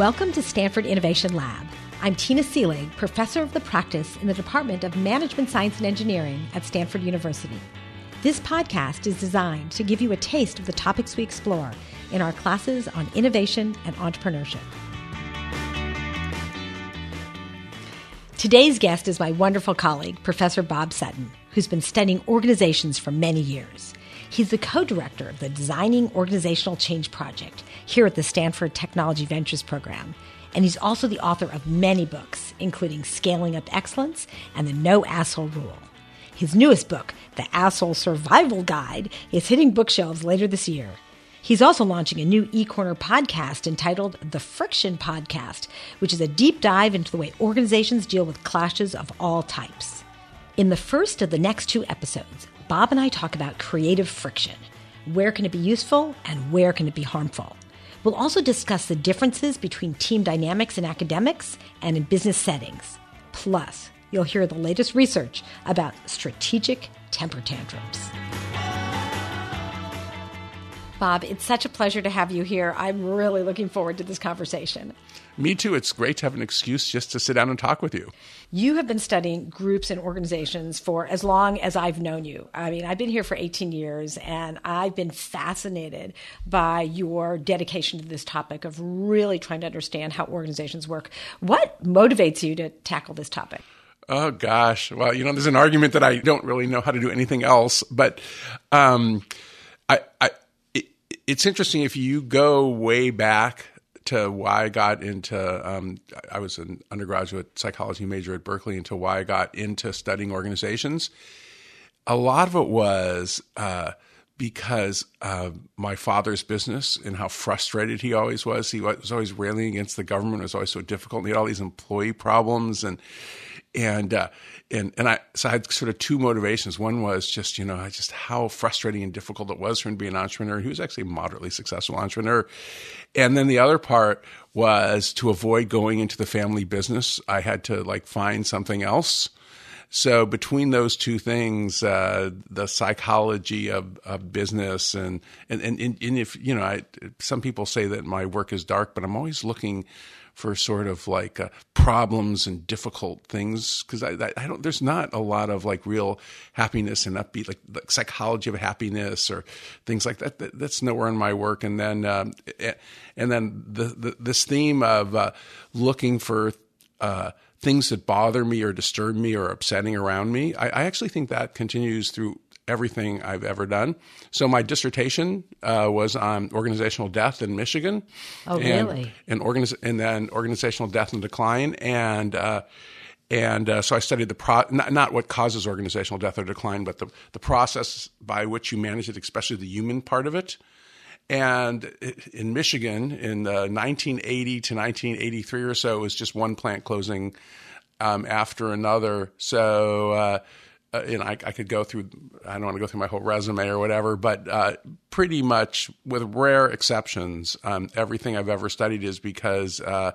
Welcome to Stanford Innovation Lab. I'm Tina Seelig, professor of the practice in the Department of Management Science and Engineering at Stanford University. This podcast is designed to give you a taste of the topics we explore in our classes on innovation and entrepreneurship. Today's guest is my wonderful colleague, Professor Bob Sutton, who's been studying organizations for many years. He's the co director of the Designing Organizational Change Project here at the Stanford Technology Ventures Program. And he's also the author of many books, including Scaling Up Excellence and The No Asshole Rule. His newest book, The Asshole Survival Guide, is hitting bookshelves later this year. He's also launching a new eCorner podcast entitled The Friction Podcast, which is a deep dive into the way organizations deal with clashes of all types. In the first of the next two episodes, Bob and I talk about creative friction. Where can it be useful and where can it be harmful? We'll also discuss the differences between team dynamics in academics and in business settings. Plus, you'll hear the latest research about strategic temper tantrums. Bob, it's such a pleasure to have you here. I'm really looking forward to this conversation. Me too. It's great to have an excuse just to sit down and talk with you. You have been studying groups and organizations for as long as I've known you. I mean, I've been here for 18 years and I've been fascinated by your dedication to this topic of really trying to understand how organizations work. What motivates you to tackle this topic? Oh gosh. Well, you know, there's an argument that I don't really know how to do anything else, but um, I, I it's interesting if you go way back to why I got into, um, I was an undergraduate psychology major at Berkeley, into why I got into studying organizations. A lot of it was uh, because my father's business and how frustrated he always was. He was always railing against the government. It was always so difficult. he had all these employee problems and and uh, and and I so I had sort of two motivations. One was just you know just how frustrating and difficult it was for him to be an entrepreneur. He was actually a moderately successful entrepreneur, and then the other part was to avoid going into the family business. I had to like find something else. So between those two things, uh, the psychology of, of business and, and, and, and if, you know, I, some people say that my work is dark, but I'm always looking for sort of like uh, problems and difficult things because I, I, I, don't there's not a lot of like real happiness and upbeat like, like psychology of happiness or things like that, that that's nowhere in my work. And then um, and then the, the, this theme of uh, looking for uh, things that bother me or disturb me or upsetting around me I, I actually think that continues through everything I've ever done. So my dissertation uh, was on organizational death in Michigan. Oh, and, really? And, organiz- and then organizational death and decline. And uh, and uh, so I studied the pro not, not, what causes organizational death or decline, but the the process by which you manage it, especially the human part of it. And in Michigan, in 1980 to 1983 or so, it was just one plant closing um, after another. So uh, you know, I, I, could go through, I don't want to go through my whole resume or whatever, but uh, pretty much with rare exceptions, um, everything I've ever studied is because uh,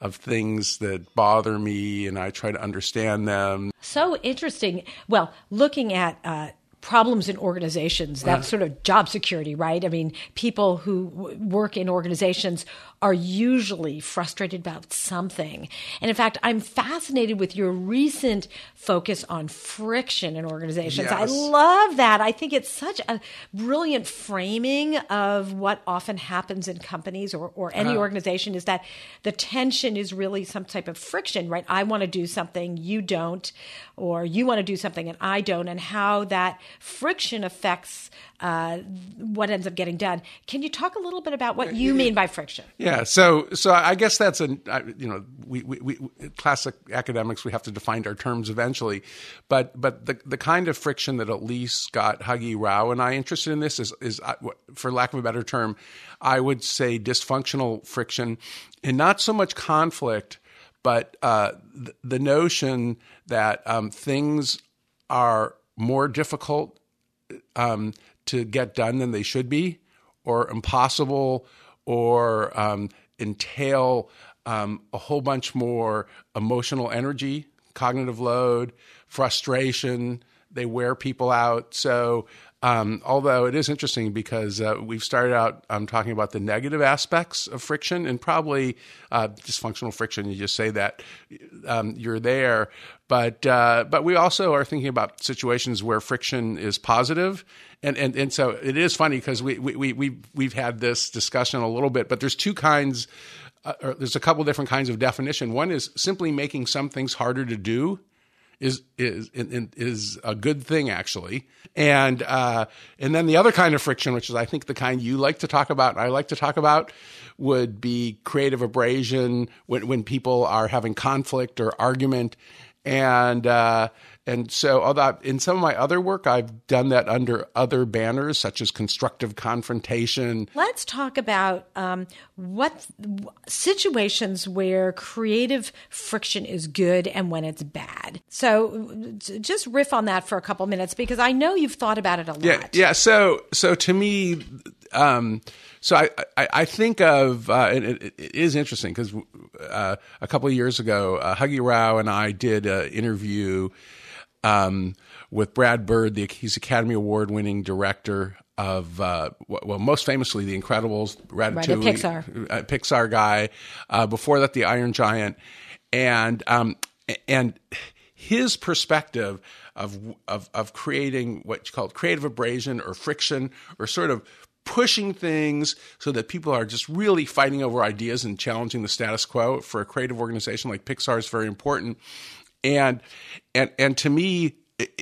of things that bother me and I try to understand them. So interesting. Well, looking at uh, problems in organizations, that sort of job security, right? I mean, people who w- work in organizations are usually frustrated about something. And in fact, I'm fascinated with your recent focus on friction in organizations. Yes. I love that. I think it's such a brilliant framing of what often happens in companies or, or any uh-huh. organization is that the tension is really some type of friction, right? I want to do something, you don't, or you want to do something and I don't, and how that friction affects uh, what ends up getting done. Can you talk a little bit about what you mean by friction? Yeah, so so I guess that's a you know we, we, we classic academics we have to define our terms eventually, but but the the kind of friction that at least got Huggy Rao and I interested in this is is uh, for lack of a better term, I would say dysfunctional friction, and not so much conflict, but uh, the, the notion that um, things are more difficult um, to get done than they should be, or impossible, or um, entail um, a whole bunch more emotional energy, cognitive load, frustration they wear people out. So um, although it is interesting because uh, we've started out um, talking about the negative aspects of friction and probably uh, dysfunctional friction. You just say that um, you're there, but uh, but we also are thinking about situations where friction is positive, and and and so it is funny because we we we we've had this discussion a little bit, but there's two kinds. Uh, there's a couple different kinds of definition. One is simply making some things harder to do is is is a good thing actually, and uh, and then the other kind of friction, which is I think the kind you like to talk about, I like to talk about, would be creative abrasion when when people are having conflict or argument, and uh, and so, although in some of my other work, I've done that under other banners, such as constructive confrontation. Let's talk about um, what situations where creative friction is good and when it's bad. So, just riff on that for a couple minutes because I know you've thought about it a lot. Yeah, yeah. So, so to me, um, so I, I, I, think of, uh, and it, it is interesting because uh, a couple of years ago, uh, Huggy Rao and I did an interview um, with Brad Bird. The, he's Academy Award winning director of uh, well, most famously The Incredibles, Ratatouille, right, Pixar, uh, Pixar guy. Uh, before that, The Iron Giant, and um, and his perspective of of of creating what you call creative abrasion or friction or sort of pushing things so that people are just really fighting over ideas and challenging the status quo for a creative organization like Pixar is very important. And and and to me,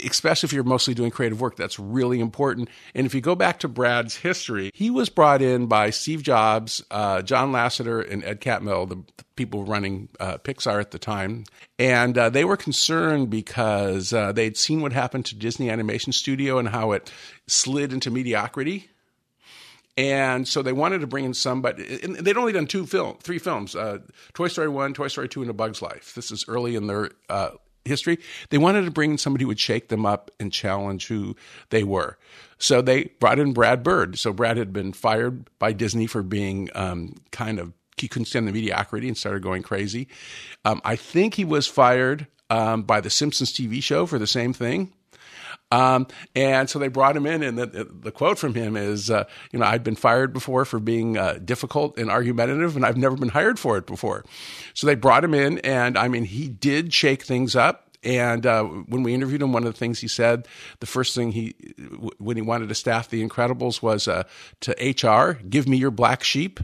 especially if you're mostly doing creative work, that's really important. And if you go back to Brad's history, he was brought in by Steve Jobs, uh, John Lasseter, and Ed Catmull, the, the people running uh, Pixar at the time. And uh, they were concerned because uh, they'd seen what happened to Disney Animation Studio and how it slid into mediocrity. And so they wanted to bring in somebody. And they'd only done two film, three films: uh, Toy Story One, Toy Story Two, and A Bug's Life. This is early in their uh, history. They wanted to bring in somebody who would shake them up and challenge who they were. So they brought in Brad Bird. So Brad had been fired by Disney for being um, kind of he couldn't stand the mediocrity and started going crazy. Um, I think he was fired um, by the Simpsons TV show for the same thing. Um, and so they brought him in, and the, the quote from him is, uh, "You know, I've been fired before for being uh, difficult and argumentative, and I've never been hired for it before." So they brought him in, and I mean, he did shake things up. And uh, when we interviewed him, one of the things he said, the first thing he, when he wanted to staff The Incredibles, was uh, to HR, "Give me your black sheep."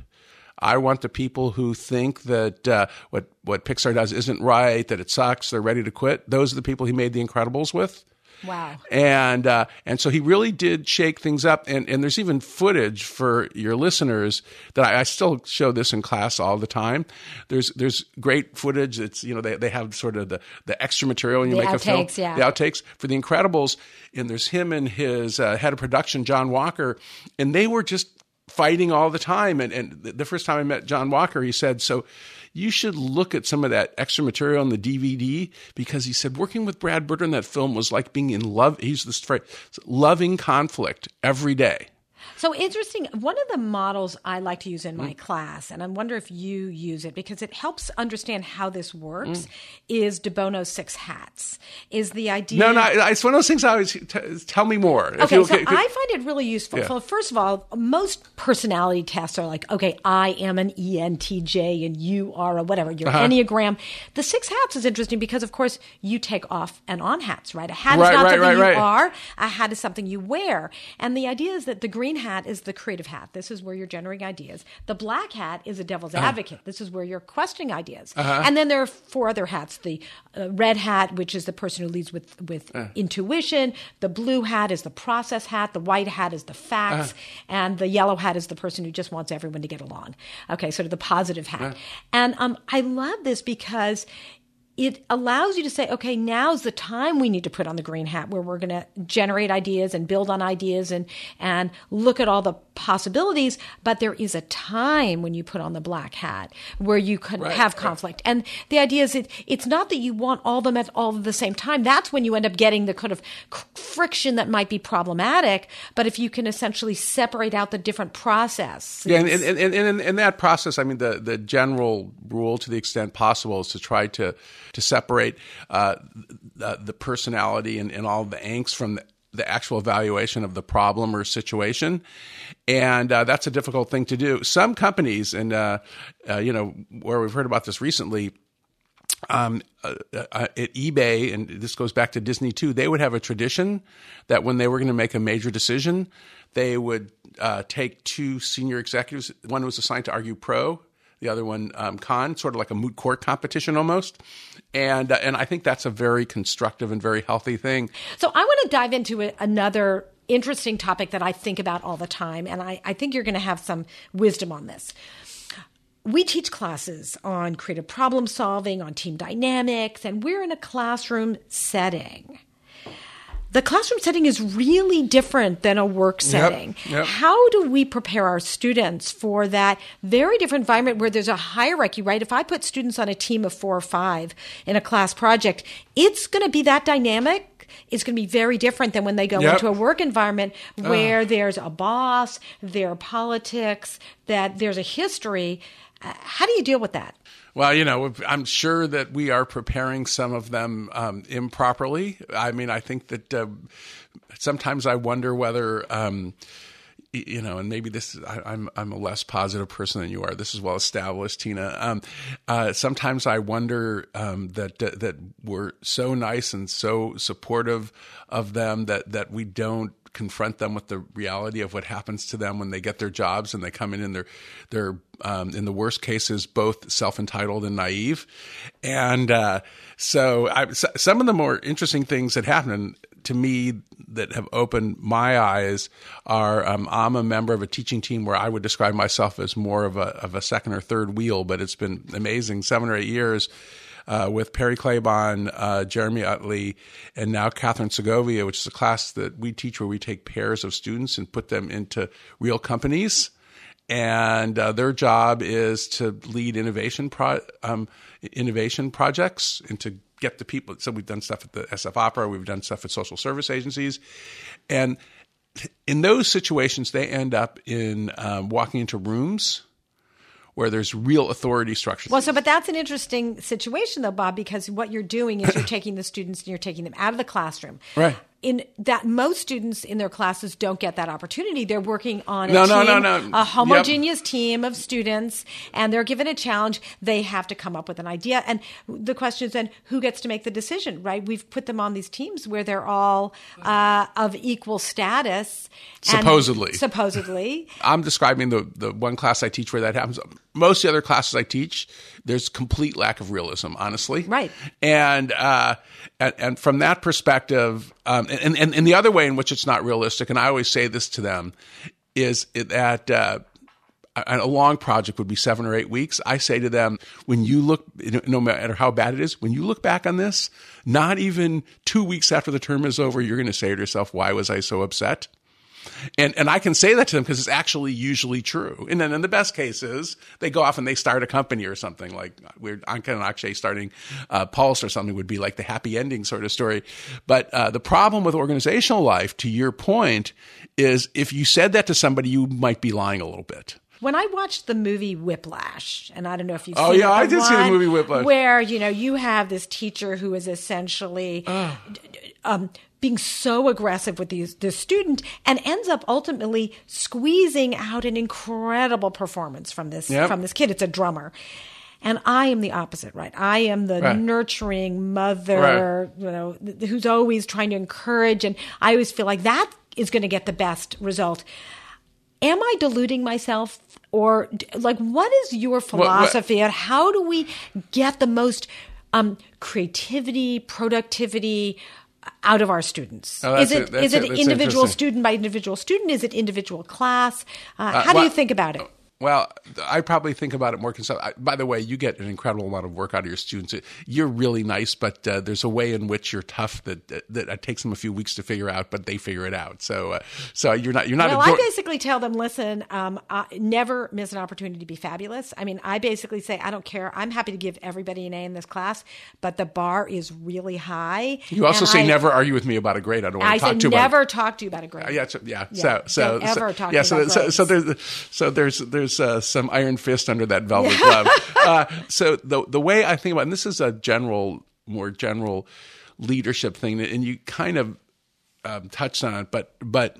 I want the people who think that uh, what what Pixar does isn't right, that it sucks, they're ready to quit. Those are the people he made The Incredibles with. Wow. And uh, and so he really did shake things up. And and there's even footage for your listeners that I, I, still show this in class all the time. There's there's great footage. It's you know they they have sort of the the extra material when you the make outtakes, a film. Yeah. The outtakes for the Incredibles. And there's him and his uh, head of production John Walker, and they were just fighting all the time. And and the first time I met John Walker, he said so you should look at some of that extra material on the DVD because he said working with Brad Bird on that film was like being in love. He's this phrase, loving conflict every day. So interesting. One of the models I like to use in my mm. class, and I wonder if you use it because it helps understand how this works, mm. is De Bono's Six Hats. Is the idea? No, no, it's one of those things. I always t- tell me more. Okay, you, so I find it really useful. Yeah. So first of all, most personality tests are like, okay, I am an ENTJ and you are a whatever. Your uh-huh. Enneagram. The Six Hats is interesting because, of course, you take off and on hats, right? A hat right, is not right, something right, you are. A hat is something you wear, and the idea is that the green hat is the creative hat. This is where you're generating ideas. The black hat is a devil's uh-huh. advocate. This is where you're questioning ideas. Uh-huh. And then there are four other hats. The uh, red hat, which is the person who leads with with uh. intuition. The blue hat is the process hat. The white hat is the facts, uh. and the yellow hat is the person who just wants everyone to get along. Okay, sort of the positive hat. And um, I love this because it allows you to say, okay, now's the time we need to put on the green hat where we're going to generate ideas and build on ideas and, and look at all the possibilities. But there is a time when you put on the black hat where you can right, have conflict. Right. And the idea is it, it's not that you want all of them at all at the same time. That's when you end up getting the kind of friction that might be problematic. But if you can essentially separate out the different process. Yeah. And, and, and, and in that process, I mean, the, the general rule to the extent possible is to try to, to separate uh, the, the, personality and, and all the angst from the, the actual evaluation of the problem or situation, and uh, that's a difficult thing to do. Some companies, and uh, uh, you know, where we've heard about this recently, um, uh, uh, at eBay, and this goes back to Disney too, they would have a tradition that when they were going to make a major decision, they would uh, take two senior executives. One was assigned to argue pro, the other one um, con, sort of like a moot court competition almost. And uh, and I think that's a very constructive and very healthy thing. So I want to dive into a, another interesting topic that I think about all the time, and I, I think you're going to have some wisdom on this we teach classes on creative problem solving, on team dynamics, and we're in a classroom setting. The classroom setting is really different than a work setting. Yep, yep. How do we prepare our students for that very different environment where there's a hierarchy, right? If I put students on a team of four or five in a class project, it's going to be that dynamic it's going to be very different than when they go yep. into a work environment where uh. there's a boss, there are politics, that there's a history. How do you deal with that? Well, you know, I'm sure that we are preparing some of them um, improperly. I mean, I think that uh, sometimes I wonder whether. Um, you know, and maybe this is, I, am I'm, I'm a less positive person than you are. This is well established, Tina. Um, uh, sometimes I wonder um, that uh, that we're so nice and so supportive of them that that we don't confront them with the reality of what happens to them when they get their jobs and they come in and they're they're um, in the worst cases both self entitled and naive, and uh, so, I, so some of the more interesting things that happen to me that have opened my eyes are um, I'm a member of a teaching team where I would describe myself as more of a of a second or third wheel, but it's been amazing. Seven or eight years uh, with Perry Klebahn, uh, Jeremy Utley, and now Kathryn Segovia, which is a class that we teach where we take pairs of students and put them into real companies. And uh, their job is to lead innovation pro- um, innovation projects and to get the people. So we've done stuff at the SF Opera, we've done stuff at social service agencies, and in those situations, they end up in um, walking into rooms where there's real authority structures. Well, so but that's an interesting situation though, Bob, because what you're doing is you're taking the students and you're taking them out of the classroom. Right in that most students in their classes don't get that opportunity. They're working on a no, team, no, a homogeneous yep. team of students, and they're given a challenge. They have to come up with an idea, and the question is then who gets to make the decision, right? We've put them on these teams where they're all uh, of equal status. Supposedly, supposedly, I'm describing the the one class I teach where that happens. Most of the other classes I teach, there's complete lack of realism, honestly. Right. And uh, and, and from that perspective, um, and, and and the other way in which it's not realistic, and I always say this to them, is that. Uh, a long project would be seven or eight weeks. I say to them, when you look, no matter how bad it is, when you look back on this, not even two weeks after the term is over, you're going to say to yourself, why was I so upset? And and I can say that to them because it's actually usually true. And then in the best cases, they go off and they start a company or something like we're Ankit and Akshay starting uh, Pulse or something would be like the happy ending sort of story. But uh, the problem with organizational life, to your point, is if you said that to somebody, you might be lying a little bit when I watched the movie Whiplash, and I don't know if you've oh, seen yeah, I did see the movie Whiplash, where you know you have this teacher who is essentially um, being so aggressive with these the student and ends up ultimately squeezing out an incredible performance from this yep. from this kid. It's a drummer. And I am the opposite, right? I am the right. nurturing mother, right. you know, who's always trying to encourage. And I always feel like that is going to get the best result. Am I deluding myself? Or, like, what is your philosophy what, what? on how do we get the most um, creativity, productivity, out of our students? Oh, is it is it, it. individual student by individual student? Is it individual class? Uh, uh, how well, do you think about it? Well, I probably think about it more. By the way, you get an incredible amount of work out of your students. You're really nice, but uh, there's a way in which you're tough that, that, that takes them a few weeks to figure out, but they figure it out. So, uh, so you're not you're not. Well, I basically tell them, listen, um, uh, never miss an opportunity to be fabulous. I mean, I basically say, I don't care. I'm happy to give everybody an A in this class, but the bar is really high. You also say I, never argue with me about a grade. I don't want to talk to you. I never talk to you about a grade. yeah, so, yeah, yeah. So, so, ever so, talk yeah. So, so, so, there's so there's there's uh, some iron fist under that velvet glove. Uh, so the the way I think about, it, and this is a general, more general leadership thing, and you kind of um, touched on it, but but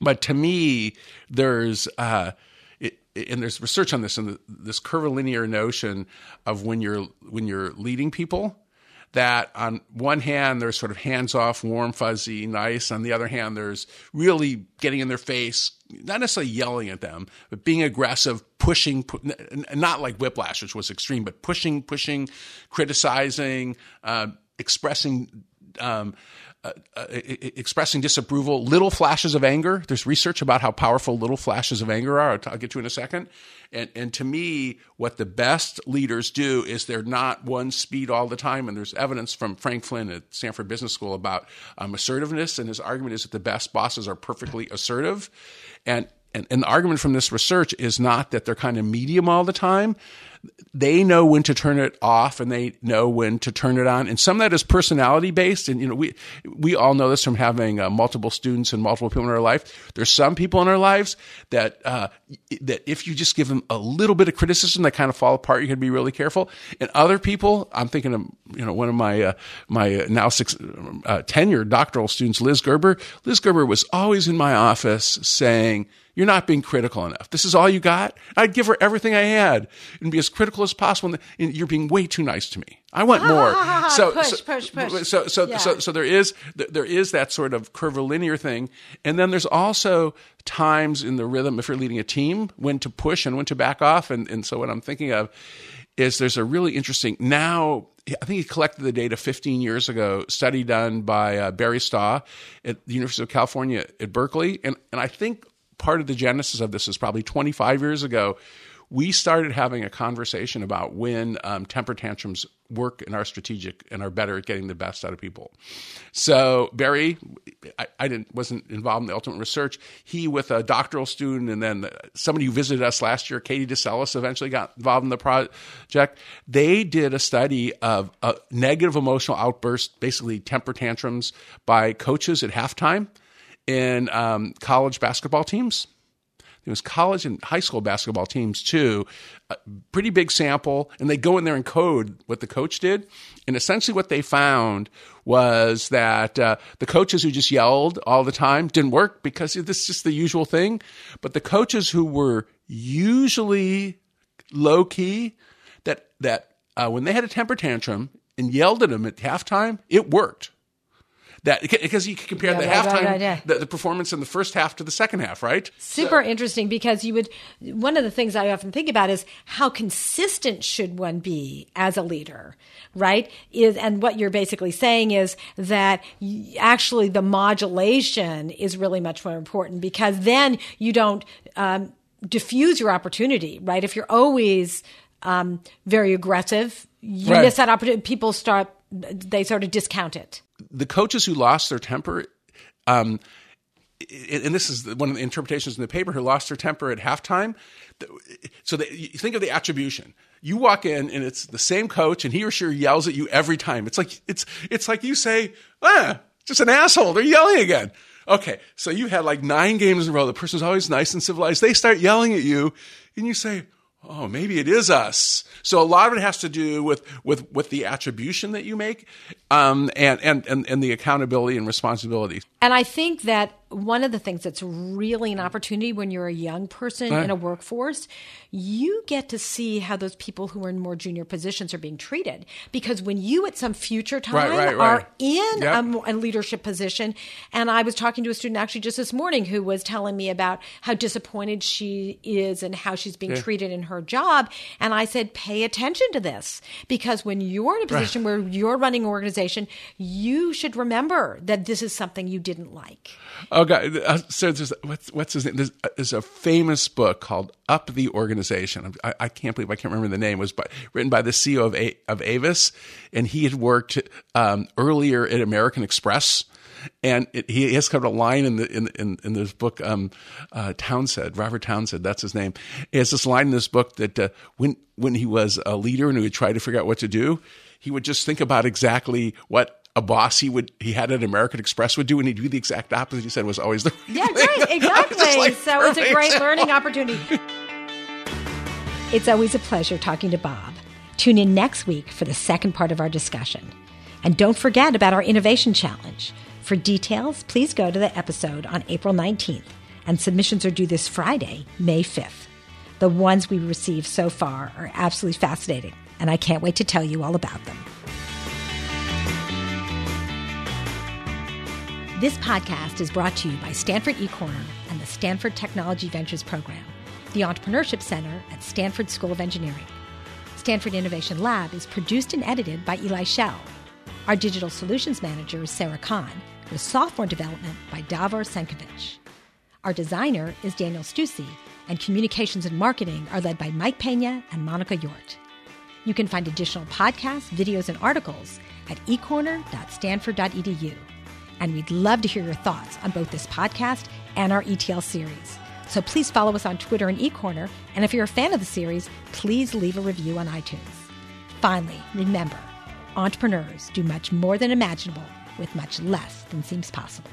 but to me, there's uh, it, and there's research on this and this curvilinear notion of when you're when you're leading people that on one hand there's sort of hands off, warm, fuzzy, nice. On the other hand, there's really getting in their face, not necessarily yelling at them, but being aggressive, pushing, not like whiplash, which was extreme, but pushing, pushing, criticizing, uh, expressing. Um, uh, uh, expressing disapproval, little flashes of anger. There's research about how powerful little flashes of anger are. I'll, get to in a second. And, and to me, what the best leaders do is they're not one speed all the time. And there's evidence from Frank Flynn at Stanford Business School about um, assertiveness. And his argument is that the best bosses are perfectly assertive. And, and, and the argument from this research is not that they're kind of medium all the time they know when to turn it off and they know when to turn it on. And some of that is personality based. And, you know, we, we all know this from having uh, multiple students and multiple people in our life. There's some people in our lives that, uh, that if you just give them a little bit of criticism, they kind of fall apart. You can be really careful. And other people, I'm thinking of, you know, one of my, uh, my now six, uh, tenured doctoral students, Liz Gerber. Liz Gerber was always in my office saying, you're not being critical enough. This is all you got. I'd give her everything I had and be as critical as possible. And you're being way too nice to me. I want more. so, push, so, push, push. So, so, yeah. so, so there is there is that sort of curvilinear thing, and then there's also times in the rhythm if you're leading a team when to push and when to back off. And and so what I'm thinking of is there's a really interesting now. I think he collected the data 15 years ago, study done by uh, Barry Staw at the University of California at Berkeley, and and I think part of the genesis of this is probably 25 years ago. We started having a conversation about when um, temper tantrums work in our strategic and are better at getting the best out of people. So Barry, I, I didn't wasn't involved in the ultimate research. He with a doctoral student and then somebody who visited us last year, Katie DeCelles, eventually got involved in the project. They did a study of a negative emotional outbursts, basically temper tantrums by coaches at halftime in um, college basketball teams. It was college and high school basketball teams too. A pretty big sample, and they go in there and code what the coach did. And essentially, what they found was that uh, the coaches who just yelled all the time didn't work because this is just the usual thing. But the coaches who were usually low key, that that uh, when they had a temper tantrum and yelled at them at halftime, it worked that because you can compare yeah, the right, halftime, right, yeah. the, the, performance in the first half to the second half, right? Super so. interesting because you would. One of the things I often think about is how consistent should one be as a leader, right? Is and what you're basically saying is that actually the modulation is really much more important because then you don't. Um, diffuse your opportunity, right? If you're always um, very aggressive, you right. miss that opportunity. People start, they sort of discount it the coaches who lost their temper, um, and this is one of the interpretations in the paper, who lost their temper at halftime. So think of the attribution. You walk in and it's the same coach, and he or she yells at you every time. It's like it's it's like you say, ah, just an asshole. They're yelling again. Okay, so you had like nine games in a row. The person's always nice and civilized. They start yelling at you, and you say, oh, maybe it is us. So a lot of it has to do with with with the attribution that you make, um, and, and and and the accountability and responsibility. And I think that one of the things that's really an opportunity when you're a young person right. in a workforce, you get to see how those people who are in more junior positions are being treated. Because when you at some future time right, right, are in yep. a, a, leadership position, and I was talking to a student actually just this morning who was telling me about how disappointed she is and how she's being yeah. treated in her job. And I said, pay attention to this because when you're in a position where you're running an organization, you should remember that this is something you didn't like. Oh, Oh God! Uh, so there's what's what's his name? There's, uh, there's, a famous book called Up the Organization. I, I, can't believe I can't remember the name. It was by, written by the CEO of A, of Avis, and he had worked um, earlier at American Express. And it, he has of a line in the in in, in this book. Um, uh, Townsend, Robert Townsend, that's his name. He has this line in this book that uh, when when he was a leader and he would try to figure out what to do, he would just think about exactly what a boss he would he had at American Express would do, and he'd do the exact opposite. He said was always the yeah, right, exactly. like, so it's a great learning opportunity. It's always a pleasure talking to Bob. Tune in next week for the second part of our discussion. And don't forget about our Innovation Challenge. For details, please go to the episode on April 19th, and submissions are due this Friday, May 5th. The ones we received so far are absolutely fascinating, and I can't wait to tell you all about them. This podcast is brought to you by Stanford eCorner and the Stanford Technology Ventures Program, the Entrepreneurship Center at Stanford School of Engineering. Stanford Innovation Lab is produced and edited by Eli Shell. Our digital solutions manager is Sarah Kahn, with software development by Davor Senkovic. Our designer is Daniel Stussy, and communications and marketing are led by Mike Pena and Monica Yort. You can find additional podcasts, videos, and articles at ecorner.stanford.edu. And we'd love to hear your thoughts on both this podcast and our ETL series. So please follow us on Twitter and eCorner. And if you're a fan of the series, please leave a review on iTunes. Finally, remember entrepreneurs do much more than imaginable with much less than seems possible.